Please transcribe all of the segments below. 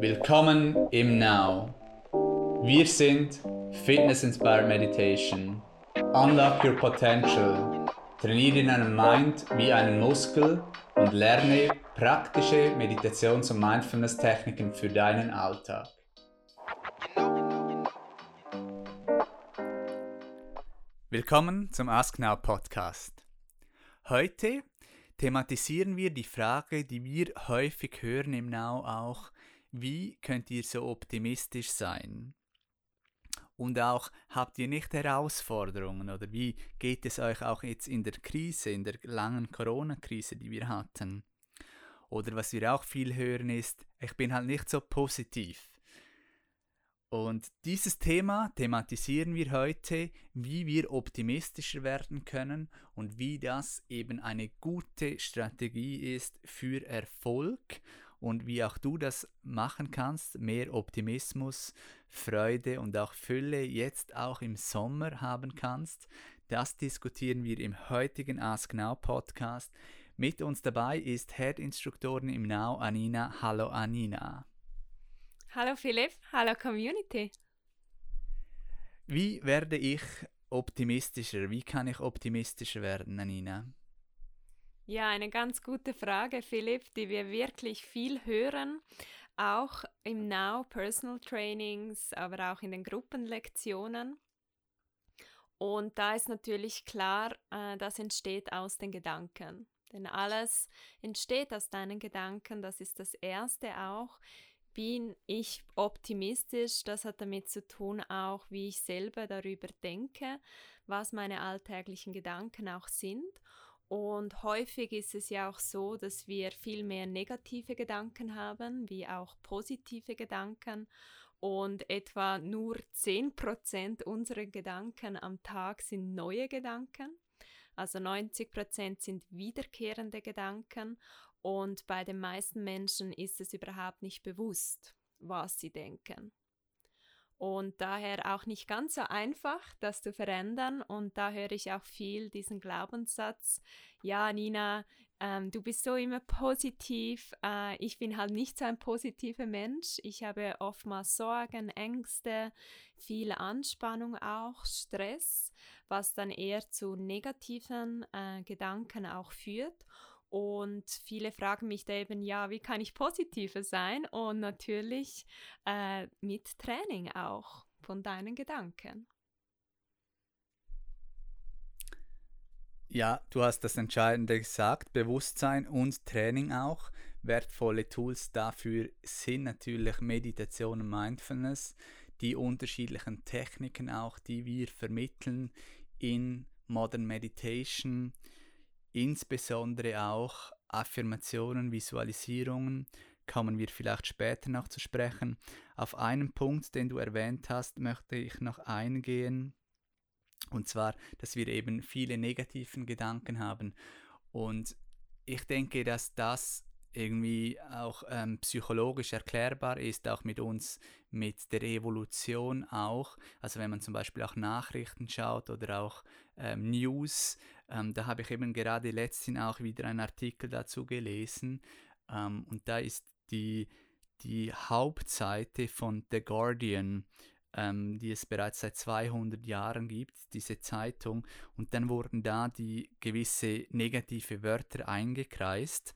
Willkommen im Now. Wir sind Fitness Inspired Meditation. Unlock your potential. Trainiere deinen Mind wie einen Muskel und lerne praktische Meditations- und Mindfulness-Techniken für deinen Alltag. Willkommen zum Ask Now Podcast. Heute thematisieren wir die Frage, die wir häufig hören im Now auch, wie könnt ihr so optimistisch sein? Und auch, habt ihr nicht Herausforderungen oder wie geht es euch auch jetzt in der Krise, in der langen Corona-Krise, die wir hatten? Oder was wir auch viel hören ist, ich bin halt nicht so positiv. Und dieses Thema thematisieren wir heute, wie wir optimistischer werden können und wie das eben eine gute Strategie ist für Erfolg und wie auch du das machen kannst, mehr Optimismus, Freude und auch Fülle jetzt auch im Sommer haben kannst. Das diskutieren wir im heutigen Ask Now Podcast. Mit uns dabei ist Head-Instruktorin im Now Anina. Hallo Anina. Hallo Philipp, hallo Community. Wie werde ich optimistischer? Wie kann ich optimistischer werden, Anina? Ja, eine ganz gute Frage, Philipp, die wir wirklich viel hören, auch im Now Personal Trainings, aber auch in den Gruppenlektionen. Und da ist natürlich klar, äh, das entsteht aus den Gedanken. Denn alles entsteht aus deinen Gedanken, das ist das Erste auch. Bin ich optimistisch? Das hat damit zu tun, auch wie ich selber darüber denke, was meine alltäglichen Gedanken auch sind. Und häufig ist es ja auch so, dass wir viel mehr negative Gedanken haben, wie auch positive Gedanken. Und etwa nur 10% unserer Gedanken am Tag sind neue Gedanken. Also 90% sind wiederkehrende Gedanken. Und bei den meisten Menschen ist es überhaupt nicht bewusst, was sie denken und daher auch nicht ganz so einfach, das zu verändern. Und da höre ich auch viel diesen Glaubenssatz, ja, Nina, ähm, du bist so immer positiv. Äh, ich bin halt nicht so ein positiver Mensch. Ich habe oftmals Sorgen, Ängste, viel Anspannung auch, Stress, was dann eher zu negativen äh, Gedanken auch führt. Und viele fragen mich da eben, ja, wie kann ich positiver sein? Und natürlich äh, mit Training auch von deinen Gedanken. Ja, du hast das Entscheidende gesagt, Bewusstsein und Training auch. Wertvolle Tools dafür sind natürlich Meditation und Mindfulness, die unterschiedlichen Techniken auch, die wir vermitteln in Modern Meditation, insbesondere auch Affirmationen, Visualisierungen, kommen wir vielleicht später noch zu sprechen. Auf einen Punkt, den du erwähnt hast, möchte ich noch eingehen. Und zwar, dass wir eben viele negativen Gedanken haben. Und ich denke, dass das irgendwie auch ähm, psychologisch erklärbar ist, auch mit uns, mit der Evolution auch. Also wenn man zum Beispiel auch Nachrichten schaut oder auch ähm, News, ähm, da habe ich eben gerade letztens auch wieder einen Artikel dazu gelesen. Ähm, und da ist die, die Hauptseite von The Guardian, ähm, die es bereits seit 200 Jahren gibt, diese Zeitung, und dann wurden da die gewisse negative Wörter eingekreist.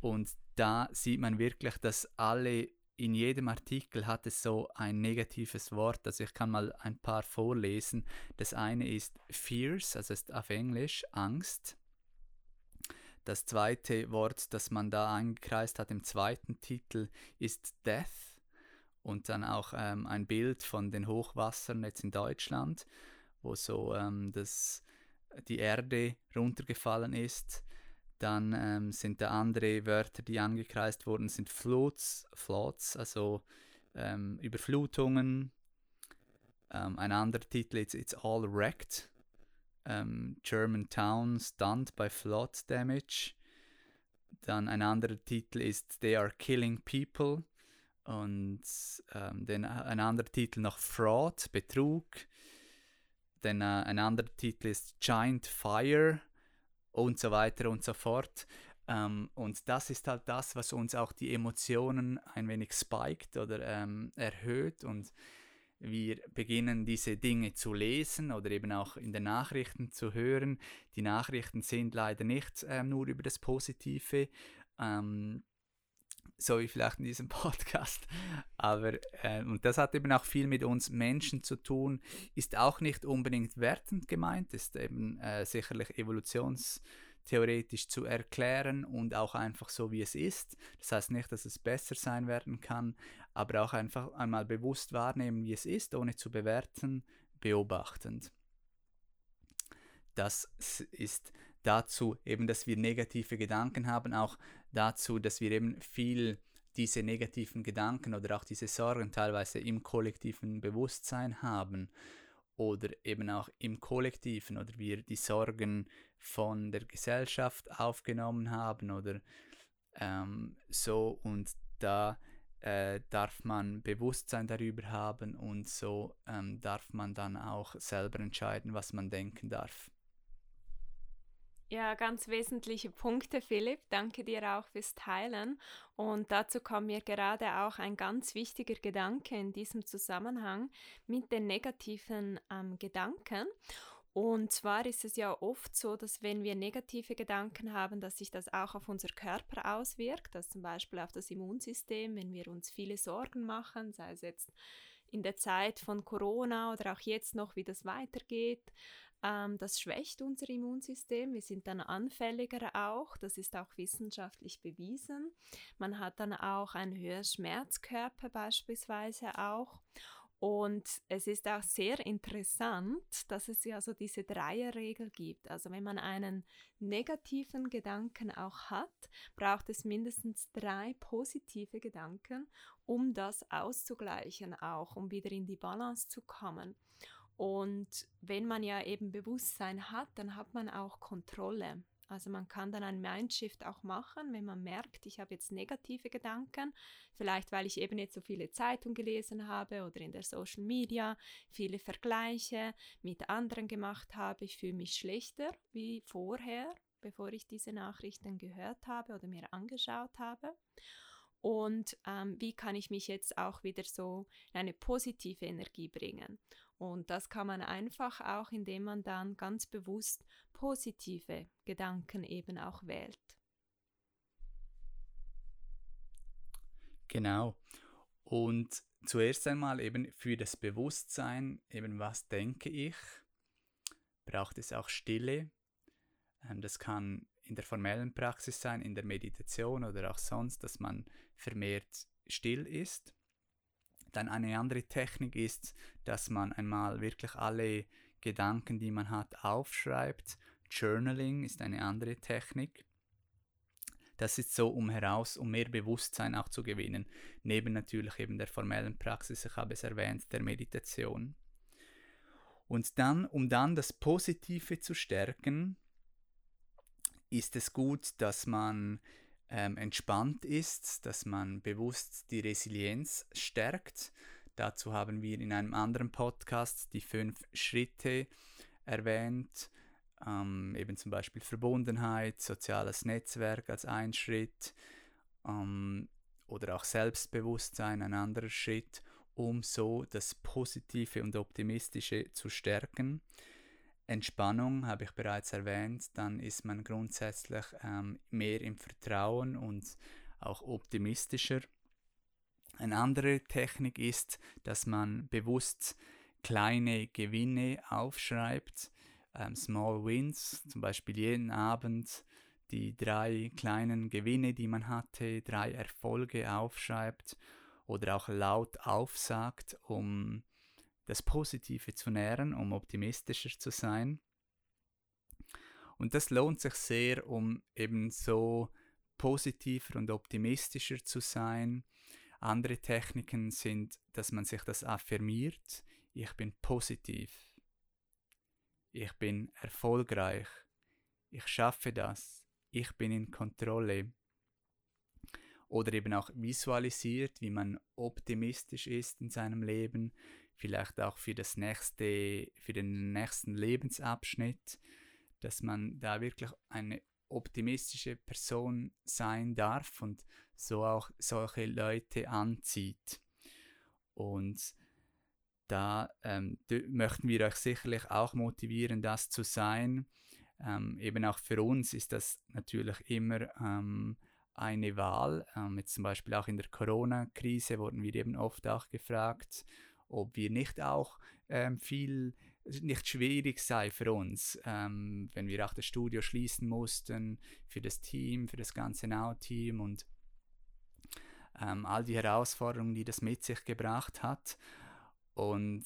Und da sieht man wirklich, dass alle in jedem Artikel hat es so ein negatives Wort. Also ich kann mal ein paar vorlesen. Das eine ist Fears, also ist auf Englisch Angst. Das zweite Wort, das man da eingekreist hat im zweiten Titel, ist Death. Und dann auch ähm, ein Bild von den Hochwassern jetzt in Deutschland, wo so ähm, das, die Erde runtergefallen ist. Dann ähm, sind da andere Wörter, die angekreist wurden, sind Floods, Floods also ähm, Überflutungen. Ähm, ein anderer Titel ist It's All Wrecked. Ähm, German Town Stunned by Flood Damage. Dann ein anderer Titel ist They Are Killing People. Und ähm, dann ein anderer Titel noch Fraud, Betrug. Dann äh, ein anderer Titel ist Giant Fire und so weiter und so fort. Ähm, und das ist halt das, was uns auch die Emotionen ein wenig spiked oder ähm, erhöht und wir beginnen diese Dinge zu lesen oder eben auch in den Nachrichten zu hören. Die Nachrichten sind leider nicht äh, nur über das Positive, ähm, so wie vielleicht in diesem Podcast. Aber, äh, und das hat eben auch viel mit uns Menschen zu tun, ist auch nicht unbedingt wertend gemeint, ist eben äh, sicherlich evolutionstheoretisch zu erklären und auch einfach so, wie es ist. Das heißt nicht, dass es besser sein werden kann, aber auch einfach einmal bewusst wahrnehmen, wie es ist, ohne zu bewerten, beobachtend. Das ist dazu eben, dass wir negative Gedanken haben, auch dazu, dass wir eben viel diese negativen Gedanken oder auch diese Sorgen teilweise im kollektiven Bewusstsein haben oder eben auch im kollektiven oder wir die Sorgen von der Gesellschaft aufgenommen haben oder ähm, so und da äh, darf man Bewusstsein darüber haben und so ähm, darf man dann auch selber entscheiden, was man denken darf. Ja, ganz wesentliche Punkte, Philipp. Danke dir auch fürs Teilen. Und dazu kommt mir gerade auch ein ganz wichtiger Gedanke in diesem Zusammenhang mit den negativen ähm, Gedanken. Und zwar ist es ja oft so, dass wenn wir negative Gedanken haben, dass sich das auch auf unser Körper auswirkt, dass zum Beispiel auf das Immunsystem, wenn wir uns viele Sorgen machen, sei es jetzt in der Zeit von Corona oder auch jetzt noch, wie das weitergeht, ähm, das schwächt unser Immunsystem. Wir sind dann anfälliger auch. Das ist auch wissenschaftlich bewiesen. Man hat dann auch einen höheren Schmerzkörper beispielsweise auch. Und es ist auch sehr interessant, dass es ja so diese Dreierregel gibt. Also wenn man einen negativen Gedanken auch hat, braucht es mindestens drei positive Gedanken, um das auszugleichen auch, um wieder in die Balance zu kommen. Und wenn man ja eben Bewusstsein hat, dann hat man auch Kontrolle. Also man kann dann ein Mindshift auch machen, wenn man merkt, ich habe jetzt negative Gedanken, vielleicht weil ich eben jetzt so viele Zeitungen gelesen habe oder in der Social Media viele Vergleiche mit anderen gemacht habe, ich fühle mich schlechter wie vorher, bevor ich diese Nachrichten gehört habe oder mir angeschaut habe. Und ähm, wie kann ich mich jetzt auch wieder so in eine positive Energie bringen? Und das kann man einfach auch, indem man dann ganz bewusst positive Gedanken eben auch wählt. Genau. Und zuerst einmal eben für das Bewusstsein, eben was denke ich, braucht es auch Stille. Ähm, das kann in der formellen Praxis sein, in der Meditation oder auch sonst, dass man vermehrt still ist. Dann eine andere Technik ist, dass man einmal wirklich alle Gedanken, die man hat, aufschreibt. Journaling ist eine andere Technik. Das ist so, um heraus, um mehr Bewusstsein auch zu gewinnen. Neben natürlich eben der formellen Praxis, ich habe es erwähnt, der Meditation. Und dann, um dann das Positive zu stärken, ist es gut, dass man ähm, entspannt ist, dass man bewusst die Resilienz stärkt. Dazu haben wir in einem anderen Podcast die fünf Schritte erwähnt, ähm, eben zum Beispiel Verbundenheit, soziales Netzwerk als ein Schritt ähm, oder auch Selbstbewusstsein ein anderer Schritt, um so das Positive und Optimistische zu stärken. Entspannung habe ich bereits erwähnt, dann ist man grundsätzlich ähm, mehr im Vertrauen und auch optimistischer. Eine andere Technik ist, dass man bewusst kleine Gewinne aufschreibt, ähm, Small Wins, zum Beispiel jeden Abend die drei kleinen Gewinne, die man hatte, drei Erfolge aufschreibt oder auch laut aufsagt, um das Positive zu nähren, um optimistischer zu sein. Und das lohnt sich sehr, um eben so positiver und optimistischer zu sein. Andere Techniken sind, dass man sich das affirmiert. Ich bin positiv. Ich bin erfolgreich. Ich schaffe das. Ich bin in Kontrolle. Oder eben auch visualisiert, wie man optimistisch ist in seinem Leben, vielleicht auch für das nächste, für den nächsten Lebensabschnitt, dass man da wirklich eine optimistische Person sein darf und so auch solche Leute anzieht. Und da ähm, möchten wir euch sicherlich auch motivieren, das zu sein. Ähm, eben auch für uns ist das natürlich immer ähm, eine Wahl. Ähm, jetzt zum Beispiel auch in der Corona-Krise wurden wir eben oft auch gefragt, ob wir nicht auch ähm, viel nicht schwierig sei für uns, ähm, wenn wir auch das Studio schließen mussten, für das Team, für das ganze Now-Team und ähm, all die Herausforderungen, die das mit sich gebracht hat. Und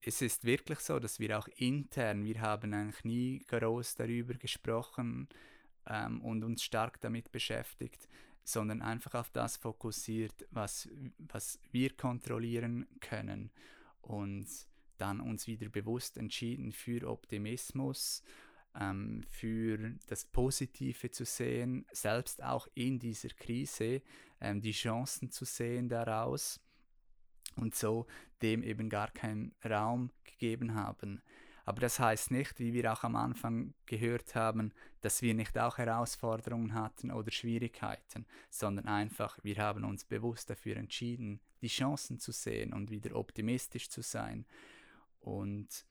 es ist wirklich so, dass wir auch intern, wir haben eigentlich nie groß darüber gesprochen ähm, und uns stark damit beschäftigt, sondern einfach auf das fokussiert, was, was wir kontrollieren können. Und dann uns wieder bewusst entschieden für Optimismus, ähm, für das Positive zu sehen, selbst auch in dieser Krise ähm, die Chancen zu sehen daraus und so dem eben gar keinen Raum gegeben haben. Aber das heißt nicht, wie wir auch am Anfang gehört haben, dass wir nicht auch Herausforderungen hatten oder Schwierigkeiten, sondern einfach, wir haben uns bewusst dafür entschieden, die Chancen zu sehen und wieder optimistisch zu sein und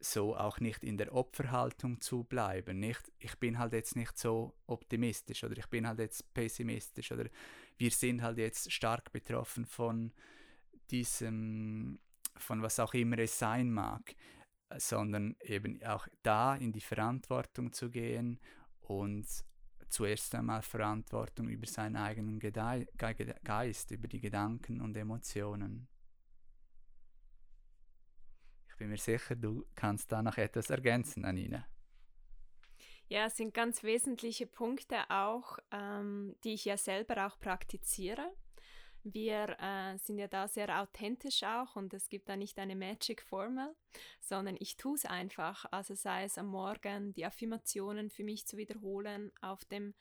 so auch nicht in der Opferhaltung zu bleiben. Nicht, ich bin halt jetzt nicht so optimistisch oder ich bin halt jetzt pessimistisch oder wir sind halt jetzt stark betroffen von diesem, von was auch immer es sein mag, sondern eben auch da in die Verantwortung zu gehen und zuerst einmal Verantwortung über seinen eigenen Geist, über die Gedanken und Emotionen bin mir sicher, du kannst da noch etwas ergänzen, Anina. Ja, es sind ganz wesentliche Punkte auch, ähm, die ich ja selber auch praktiziere. Wir äh, sind ja da sehr authentisch auch und es gibt da nicht eine Magic Formel, sondern ich tue es einfach. Also sei es am Morgen die Affirmationen für mich zu wiederholen auf dem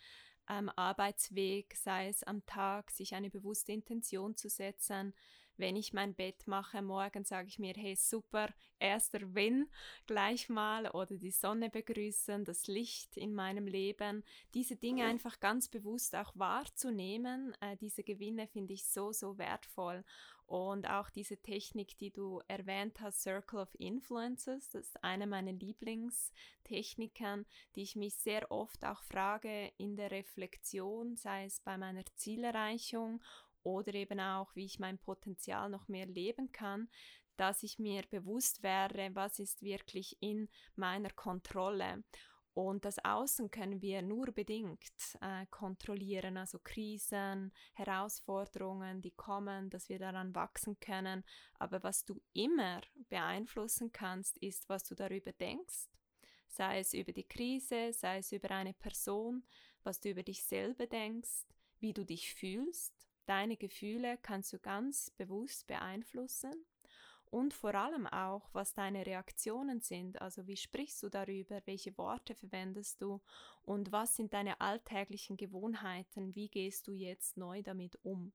ähm, Arbeitsweg, sei es am Tag sich eine bewusste Intention zu setzen, wenn ich mein Bett mache morgen, sage ich mir, hey super, erster Win gleich mal oder die Sonne begrüßen, das Licht in meinem Leben, diese Dinge einfach ganz bewusst auch wahrzunehmen, äh, diese Gewinne finde ich so, so wertvoll. Und auch diese Technik, die du erwähnt hast, Circle of Influences, das ist eine meiner Lieblingstechniken, die ich mich sehr oft auch frage in der Reflexion, sei es bei meiner Zielerreichung oder eben auch, wie ich mein Potenzial noch mehr leben kann, dass ich mir bewusst wäre, was ist wirklich in meiner Kontrolle. Und das Außen können wir nur bedingt äh, kontrollieren, also Krisen, Herausforderungen, die kommen, dass wir daran wachsen können. Aber was du immer beeinflussen kannst, ist, was du darüber denkst. Sei es über die Krise, sei es über eine Person, was du über dich selber denkst, wie du dich fühlst Deine Gefühle kannst du ganz bewusst beeinflussen und vor allem auch, was deine Reaktionen sind. Also wie sprichst du darüber, welche Worte verwendest du und was sind deine alltäglichen Gewohnheiten, wie gehst du jetzt neu damit um.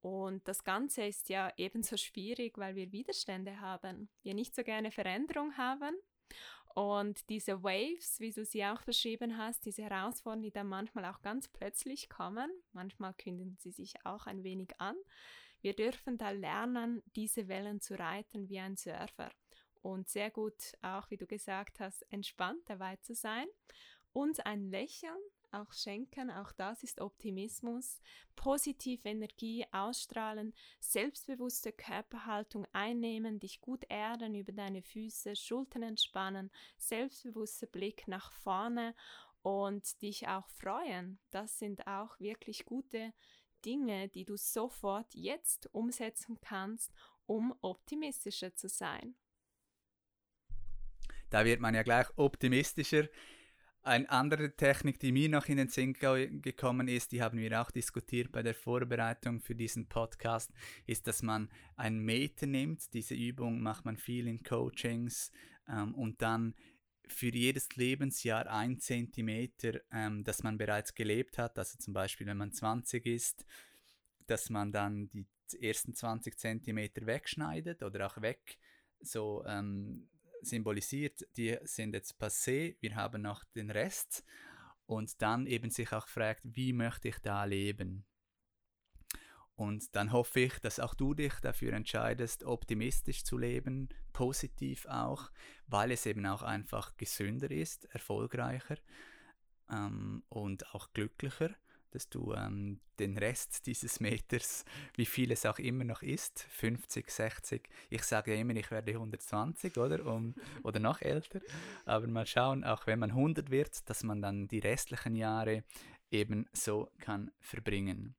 Und das Ganze ist ja ebenso schwierig, weil wir Widerstände haben, wir nicht so gerne Veränderung haben und diese Waves, wie du sie auch beschrieben hast, diese Herausforderungen, die dann manchmal auch ganz plötzlich kommen, manchmal kündigen sie sich auch ein wenig an. Wir dürfen da lernen, diese Wellen zu reiten wie ein Surfer und sehr gut auch, wie du gesagt hast, entspannt dabei zu sein und ein Lächeln auch schenken, auch das ist Optimismus, positive Energie ausstrahlen, selbstbewusste Körperhaltung einnehmen, dich gut erden über deine Füße, Schultern entspannen, selbstbewusster Blick nach vorne und dich auch freuen. Das sind auch wirklich gute Dinge, die du sofort jetzt umsetzen kannst, um optimistischer zu sein. Da wird man ja gleich optimistischer. Eine andere Technik, die mir noch in den Sinn gekommen ist, die haben wir auch diskutiert bei der Vorbereitung für diesen Podcast, ist, dass man einen Meter nimmt. Diese Übung macht man viel in Coachings ähm, und dann für jedes Lebensjahr ein Zentimeter, ähm, das man bereits gelebt hat, also zum Beispiel wenn man 20 ist, dass man dann die ersten 20 Zentimeter wegschneidet oder auch weg so ähm, symbolisiert, die sind jetzt passé, wir haben noch den Rest und dann eben sich auch fragt, wie möchte ich da leben? Und dann hoffe ich, dass auch du dich dafür entscheidest, optimistisch zu leben, positiv auch, weil es eben auch einfach gesünder ist, erfolgreicher ähm, und auch glücklicher, dass du ähm, den Rest dieses Meters, wie viel es auch immer noch ist, 50, 60, ich sage ja immer, ich werde 120 oder, um, oder noch älter, aber mal schauen, auch wenn man 100 wird, dass man dann die restlichen Jahre eben so kann verbringen.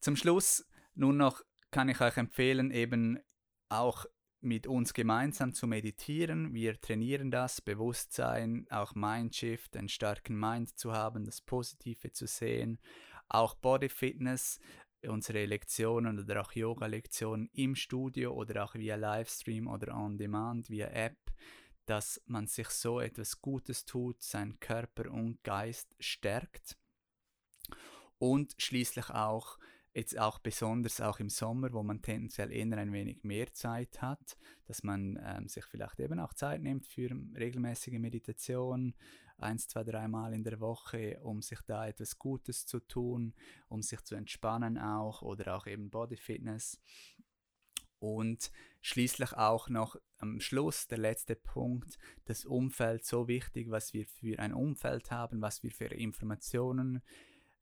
Zum Schluss nun noch kann ich euch empfehlen, eben auch mit uns gemeinsam zu meditieren. Wir trainieren das Bewusstsein, auch Mindshift, einen starken Mind zu haben, das Positive zu sehen, auch Body Fitness, unsere Lektionen oder auch Yoga-Lektionen im Studio oder auch via Livestream oder on Demand, via App, dass man sich so etwas Gutes tut, seinen Körper und Geist stärkt und schließlich auch Jetzt auch besonders auch im Sommer, wo man tendenziell eher ein wenig mehr Zeit hat, dass man ähm, sich vielleicht eben auch Zeit nimmt für regelmäßige Meditation, eins, zwei, dreimal in der Woche, um sich da etwas Gutes zu tun, um sich zu entspannen auch oder auch eben Body Fitness. Und schließlich auch noch am Schluss der letzte Punkt, das Umfeld so wichtig, was wir für ein Umfeld haben, was wir für Informationen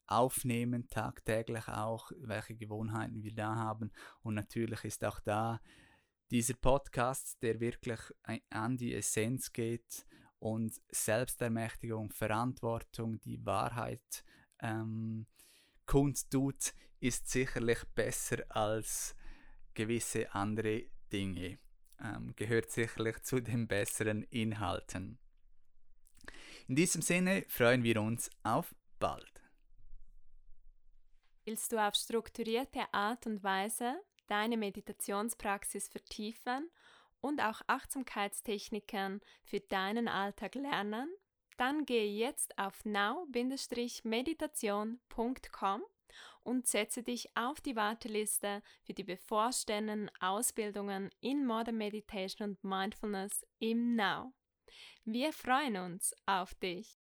aufnehmen, tagtäglich auch, welche Gewohnheiten wir da haben. Und natürlich ist auch da dieser Podcast, der wirklich an die Essenz geht und Selbstermächtigung, Verantwortung, die Wahrheit ähm, kundtut, ist sicherlich besser als gewisse andere Dinge. Ähm, gehört sicherlich zu den besseren Inhalten. In diesem Sinne freuen wir uns auf bald. Willst du auf strukturierte Art und Weise deine Meditationspraxis vertiefen und auch Achtsamkeitstechniken für deinen Alltag lernen? Dann gehe jetzt auf now-meditation.com und setze dich auf die Warteliste für die bevorstehenden Ausbildungen in Modern Meditation und Mindfulness im Now. Wir freuen uns auf dich.